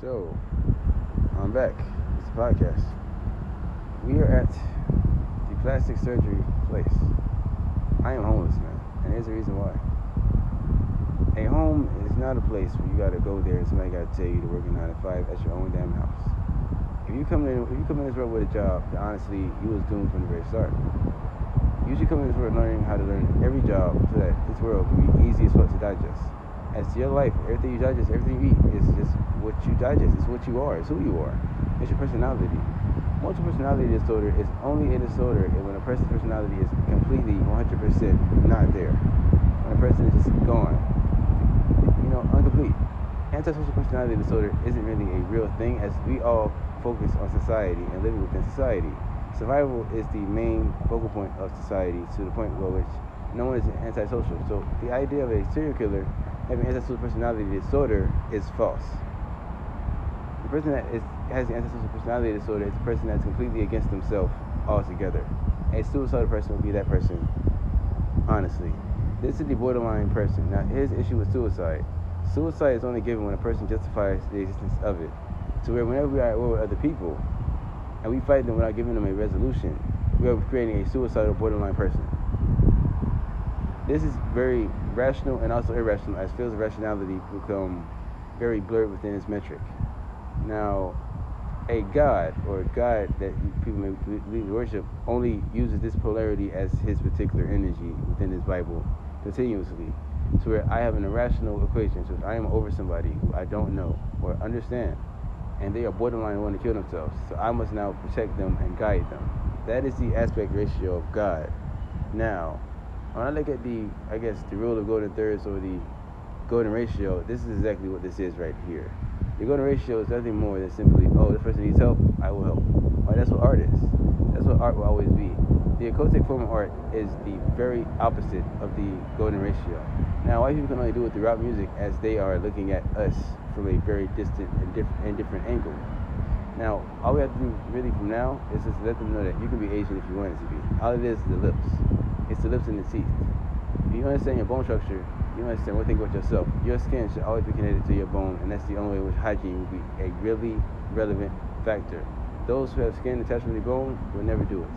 So, I'm back. It's a podcast. We are at the plastic surgery place. I am homeless, man, and there's a reason why. A home is not a place where you gotta go there and somebody gotta tell you to work a nine to five at your own damn house. If you come in, if you come in this world with a job, honestly, you was doomed from the very start. You should come in this world learning how to learn every job so that this world can be easy as fuck to digest. As your life, everything you digest, everything you eat is just what you digest. It's what you are. It's who you are. It's your personality. Multiple personality disorder is only a disorder when a person's personality is completely 100% not there. When a person is just gone, you know, incomplete. Antisocial personality disorder isn't really a real thing as we all focus on society and living within society. Survival is the main focal point of society to the point where which no one is antisocial. So the idea of a serial killer having antisocial personality disorder is false. The person that is, has antisocial personality disorder is a person that's completely against himself altogether. A suicidal person would be that person, honestly. This is the borderline person. Now, his issue with suicide. Suicide is only given when a person justifies the existence of it. So where whenever we are at war with other people, and we fight them without giving them a resolution, we are creating a suicidal borderline person. This is very rational and also irrational, as fields of rationality become very blurred within its metric. Now, a god or a god that people may believe worship only uses this polarity as his particular energy within his Bible continuously. To where I have an irrational equation, so I am over somebody who I don't know or understand, and they are borderline want to kill themselves. So I must now protect them and guide them. That is the aspect ratio of God. Now, when I look at the, I guess, the rule of golden thirds or the golden ratio, this is exactly what this is right here. The golden ratio is nothing more than simply, oh, this person needs help, I will help. Right, that's what art is. That's what art will always be. The occultic form of art is the very opposite of the golden ratio. Now, white people can only do it throughout music as they are looking at us from a very distant and, diff- and different angle. Now, all we have to do really from now is just let them know that you can be Asian if you want to be. All it is is the lips. It's the lips and the teeth. If you understand your bone structure, you understand one thing about yourself. Your skin should always be connected to your bone, and that's the only way which hygiene will be a really relevant factor. Those who have skin attached to the bone will never do it.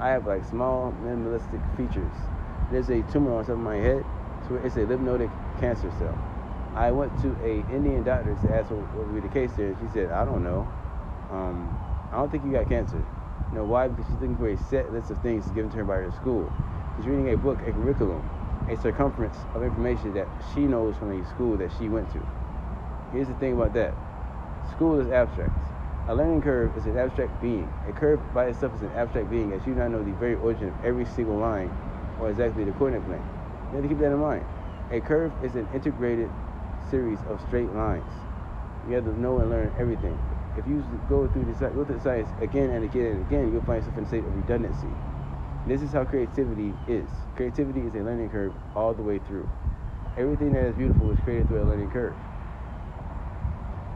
I have like small minimalistic features. There's a tumor on top of my head, so it's a lymphatic cancer cell. I went to a Indian doctor to ask what would be the case there. And she said, I don't know. Um, I don't think you got cancer. You know why? Because she's looking for a set list of things given to her by her school. She's reading a book, a curriculum, a circumference of information that she knows from a school that she went to. Here's the thing about that. School is abstract. A learning curve is an abstract being. A curve by itself is an abstract being as you do not know the very origin of every single line or exactly the coordinate plane. You have to keep that in mind. A curve is an integrated series of straight lines. You have to know and learn everything. If you go through the go through the science again and again and again, you'll find yourself in a state of redundancy. This is how creativity is. Creativity is a learning curve all the way through. Everything that is beautiful is created through a learning curve.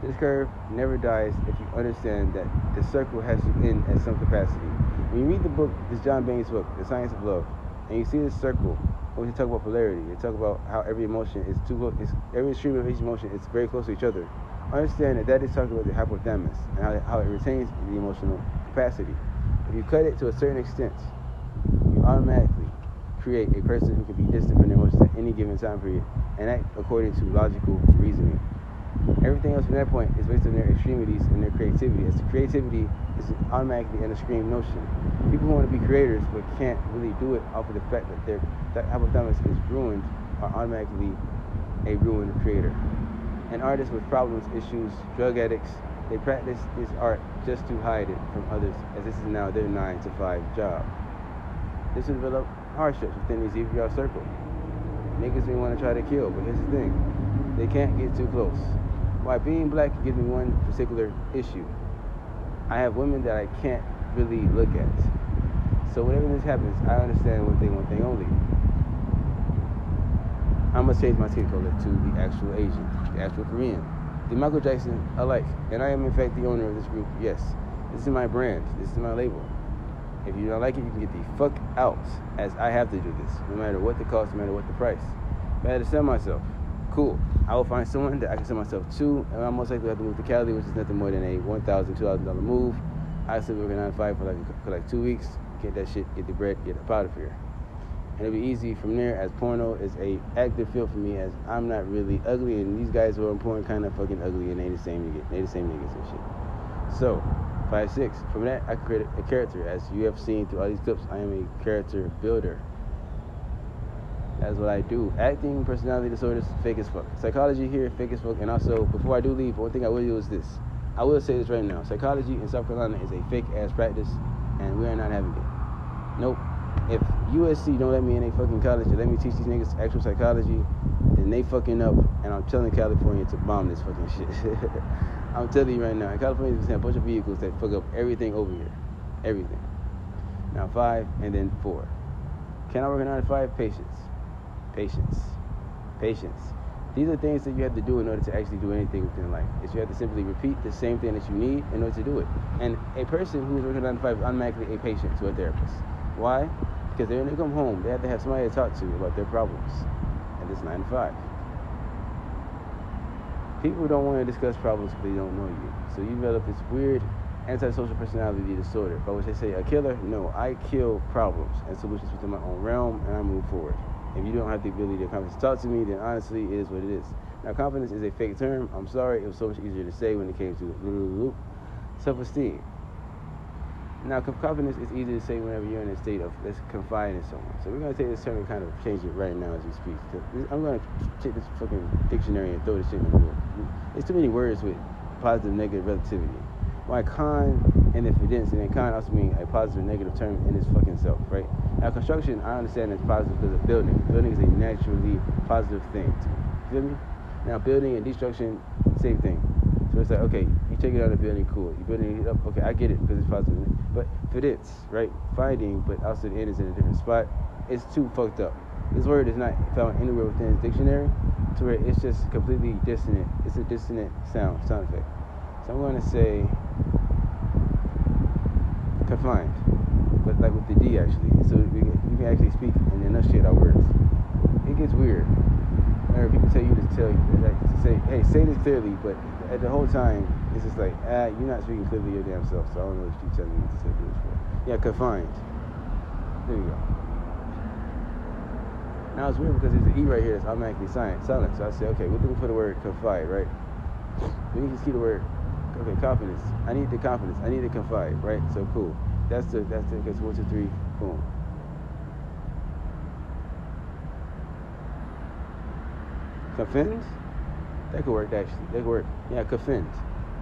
This curve never dies if you understand that the circle has to end at some capacity. When you read the book, this John Baines book, The Science of Love, and you see this circle, when you talk about polarity, you talk about how every emotion is too close, every stream of each emotion is very close to each other. Understand that that is talking about the hypothalamus and how, how it retains the emotional capacity. If you cut it to a certain extent, automatically create a person who can be distant from their emotions at any given time period and act according to logical reasoning. Everything else from that point is based on their extremities and their creativity. As creativity is automatically an extreme notion. People who want to be creators but can't really do it off of the fact that their that hypothalamus is ruined are automatically a ruined creator. And artists with problems, issues, drug addicts, they practice this art just to hide it from others, as this is now their nine to five job. This will develop hardships within the ZVR circle. Niggas may want to try to kill, but here's the thing they can't get too close. Why being black gives me one particular issue. I have women that I can't really look at. So whenever this happens, I understand one thing, one thing only. I must change my skin color to the actual Asian, the actual Korean, the Michael Jackson alike. And I am in fact the owner of this group. Yes, this is my brand. This is my label. If you don't like it, you can get the fuck out, as I have to do this, no matter what the cost, no matter what the price. But I had to sell myself. Cool. I will find someone that I can sell myself to, and I'm most likely have to move to Cali, which is nothing more than a $1,000, $2,000 move. I still be working 9 to 5 for like, for like two weeks, get that shit, get the bread, get up out of here. And it'll be easy from there as porno is a active field for me as I'm not really ugly and these guys who are porn kind of fucking ugly and they the same niggas, they the same niggas and shit. So, five six. From that I create a character. As you have seen through all these clips, I am a character builder. That's what I do. Acting, personality disorders, fake as fuck. Psychology here, fake as fuck. And also, before I do leave, one thing I will do is this. I will say this right now. Psychology in South Carolina is a fake ass practice, and we are not having it. Nope. If USC don't let me in a fucking college and let me teach these niggas actual psychology, then they fucking up. And I'm telling California to bomb this fucking shit. I'm telling you right now, in California have a bunch of vehicles that fuck up everything over here. Everything. Now five and then four. Can I work a nine to five? Patience. Patience. Patience. These are things that you have to do in order to actually do anything within life. Is you have to simply repeat the same thing that you need in order to do it. And a person who is working nine to five is automatically a patient to a therapist. Why? Because when they come home, they have to have somebody to talk to about their problems. And it's nine to five. People don't want to discuss problems if they don't know you. So you develop this weird antisocial personality disorder. But when they say a killer, no, I kill problems and solutions within my own realm and I move forward. If you don't have the ability to confidence to talk to me, then honestly, it is what it is. Now, confidence is a fake term. I'm sorry, it was so much easier to say when it came to self-esteem. Now, confidence is easy to say whenever you're in a state of let's confide in someone. So we're gonna take this term and kind of change it right now as we speak. I'm gonna take this fucking dictionary and throw this shit in the wheel. There's too many words with positive, negative relativity. Why con and if it didn't, then con also mean a positive, negative term in its fucking self, right? Now, construction, I understand it's positive because of building. Building is a naturally positive thing. You feel me? Now, building and destruction, same thing. So it's like, okay, you take it out of building, cool. You building it up, okay, I get it because it's positive. But if it is, right, finding, but also the end is in a different spot, it's too fucked up. This word is not found anywhere within the dictionary to where it's just completely dissonant. It's a dissonant sound, sound effect. So I'm going to say confined, but like with the D actually. So we can, we can actually speak and enunciate our words. It gets weird. Whenever people tell you to tell you, like, to say, hey, say this clearly, but at the whole time, it's just like, ah, you're not speaking clearly your damn self, so I don't know what you're telling me to say this for. Yeah, confined. There you go. Now it's weird because there's an E right here that's automatically silent. silent. So I say, okay, we're looking for the word confide, right? We need to see the word, okay, confidence. I need the confidence. I need to confide, right? So cool. That's the, that's the, because one, two, three, boom. Confend? That could work actually. That could work. Yeah, confend.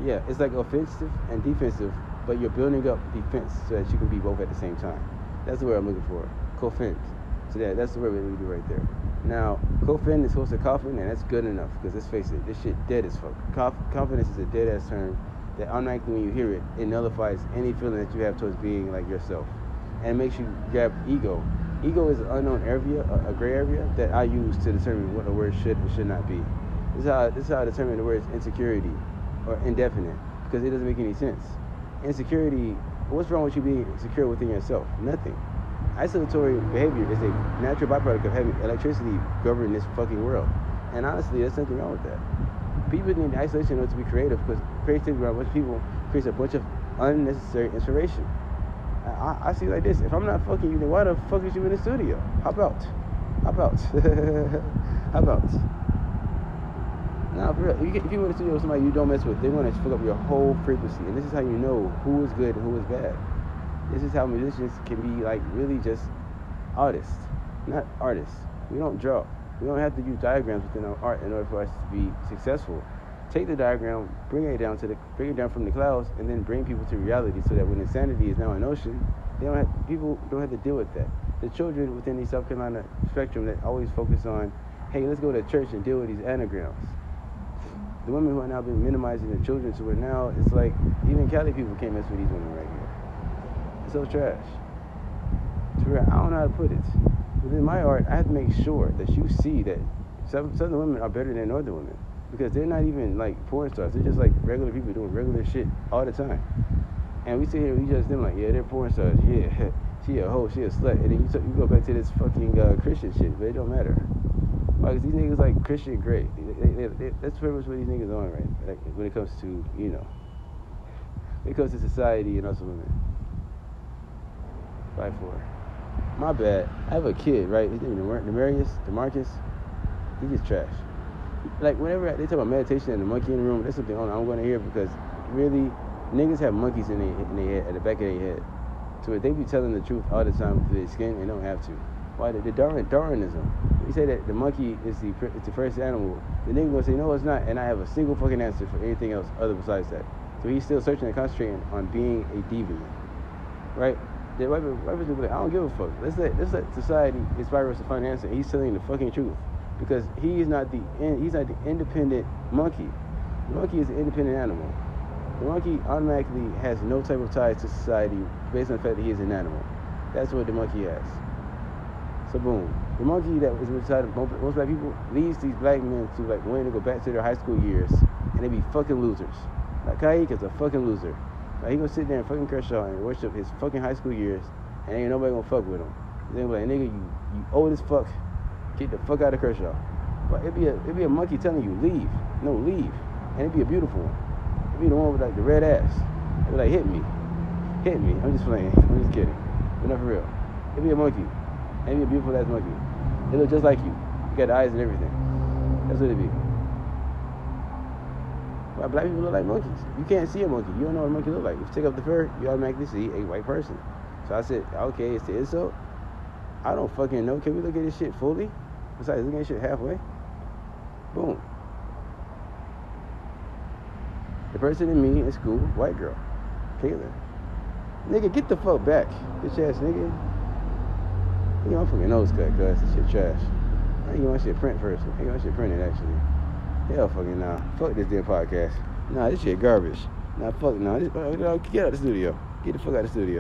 Yeah, it's like offensive and defensive, but you're building up defense so that you can be both at the same time. That's the word I'm looking for. Confend. So that, that's the word we do right there. Now, confident is supposed to coffin, and that's good enough because let's face it, this shit dead as fuck. Conf- confidence is a dead ass term that unlikely when you hear it, it nullifies any feeling that you have towards being like yourself, and makes you grab ego. Ego is an unknown area, a, a gray area that I use to determine what a word should and should not be. This is how this is how I determine the words insecurity or indefinite because it doesn't make any sense. Insecurity. What's wrong with you being secure within yourself? Nothing. Isolatory behavior is a natural byproduct of having electricity govern this fucking world. And honestly, there's nothing wrong with that. People need isolation in order to be creative because creativity around a bunch of people creates a bunch of unnecessary inspiration. I, I see like this. If I'm not fucking you, then why the fuck is you in the studio? How about? How about? How about? Nah, for real. If you, if you in the studio with somebody you don't mess with, they're gonna fuck up your whole frequency. And this is how you know who is good and who is bad. This is how musicians can be like really just artists, not artists. We don't draw. We don't have to use diagrams within our art in order for us to be successful. Take the diagram, bring it down to the, bring it down from the clouds, and then bring people to reality, so that when insanity is now an ocean, they don't have people don't have to deal with that. The children within the South Carolina spectrum that always focus on, hey, let's go to church and deal with these anagrams. The women who are now been minimizing the children to where now it's like even Cali people can't mess with these women right here so trash. I don't know how to put it. Within my art, I have to make sure that you see that southern women are better than northern women because they're not even like porn stars. They're just like regular people doing regular shit all the time. And we sit here, and we judge them like, yeah, they're porn stars. Yeah, she a hoe, she a slut. And then you, you go back to this fucking uh, Christian shit, but it don't matter. Because these niggas like Christian Grey. They, they, they, that's pretty much what these niggas on right. Like when it comes to you know, when it comes to society and us women. Five four. My bad. I have a kid, right? His name is Demarius, Demarcus. He gets trash. Like whenever they talk about meditation and the monkey in the room, that's something I'm going to hear because really, niggas have monkeys in their in their head, at the back of their head. So if they be telling the truth all the time through their skin, they don't have to. Why the, the Darwin, Darwinism? We say that the monkey is the it's the first animal. The nigga gonna say no, it's not, and I have a single fucking answer for anything else other besides that. So he's still searching and concentrating on being a deviant, right? The white people white people, like, I don't give a fuck. Let's let let's let society inspire us to find an answer. He's telling the fucking truth because he is not the he's not the independent monkey. The monkey is an independent animal. The monkey automatically has no type of ties to society based on the fact that he is an animal. That's what the monkey has. So boom, the monkey that was inside of most, black people leads these black men to like wanting to go back to their high school years and they be fucking losers. Like Kaik is a fucking loser. Like he gonna sit there and fucking Kershaw and worship his fucking high school years and ain't nobody gonna fuck with him. They be like, nigga, you you old as fuck. Get the fuck out of Kershaw. But it'd be a it'd be a monkey telling you leave. No, leave. And it'd be a beautiful one. It'd be the one with like the red ass. It'd be like hit me. Hit me. I'm just playing. I'm just kidding. But not for real. It'd be a monkey. And be a beautiful ass monkey. It look just like you. You got eyes and everything. That's what it'd be. Why black people look like monkeys? You can't see a monkey. You don't know what a monkey look like. If you take off the fur, you automatically see a white person. So I said, okay, it's the insult. I don't fucking know. Can we look at this shit fully? Besides looking at shit halfway. Boom. The person in me in school, white girl, Kayla. Nigga, get the fuck back. Bitch ass nigga. You know, I'm fucking nose cut, cuz this shit trash. I ain't want shit print first. I ain't want shit printed actually. Hell fucking nah. Fuck this damn podcast. Nah, this shit garbage. Nah, fuck nah. This, uh, get out of the studio. Get the fuck out of the studio.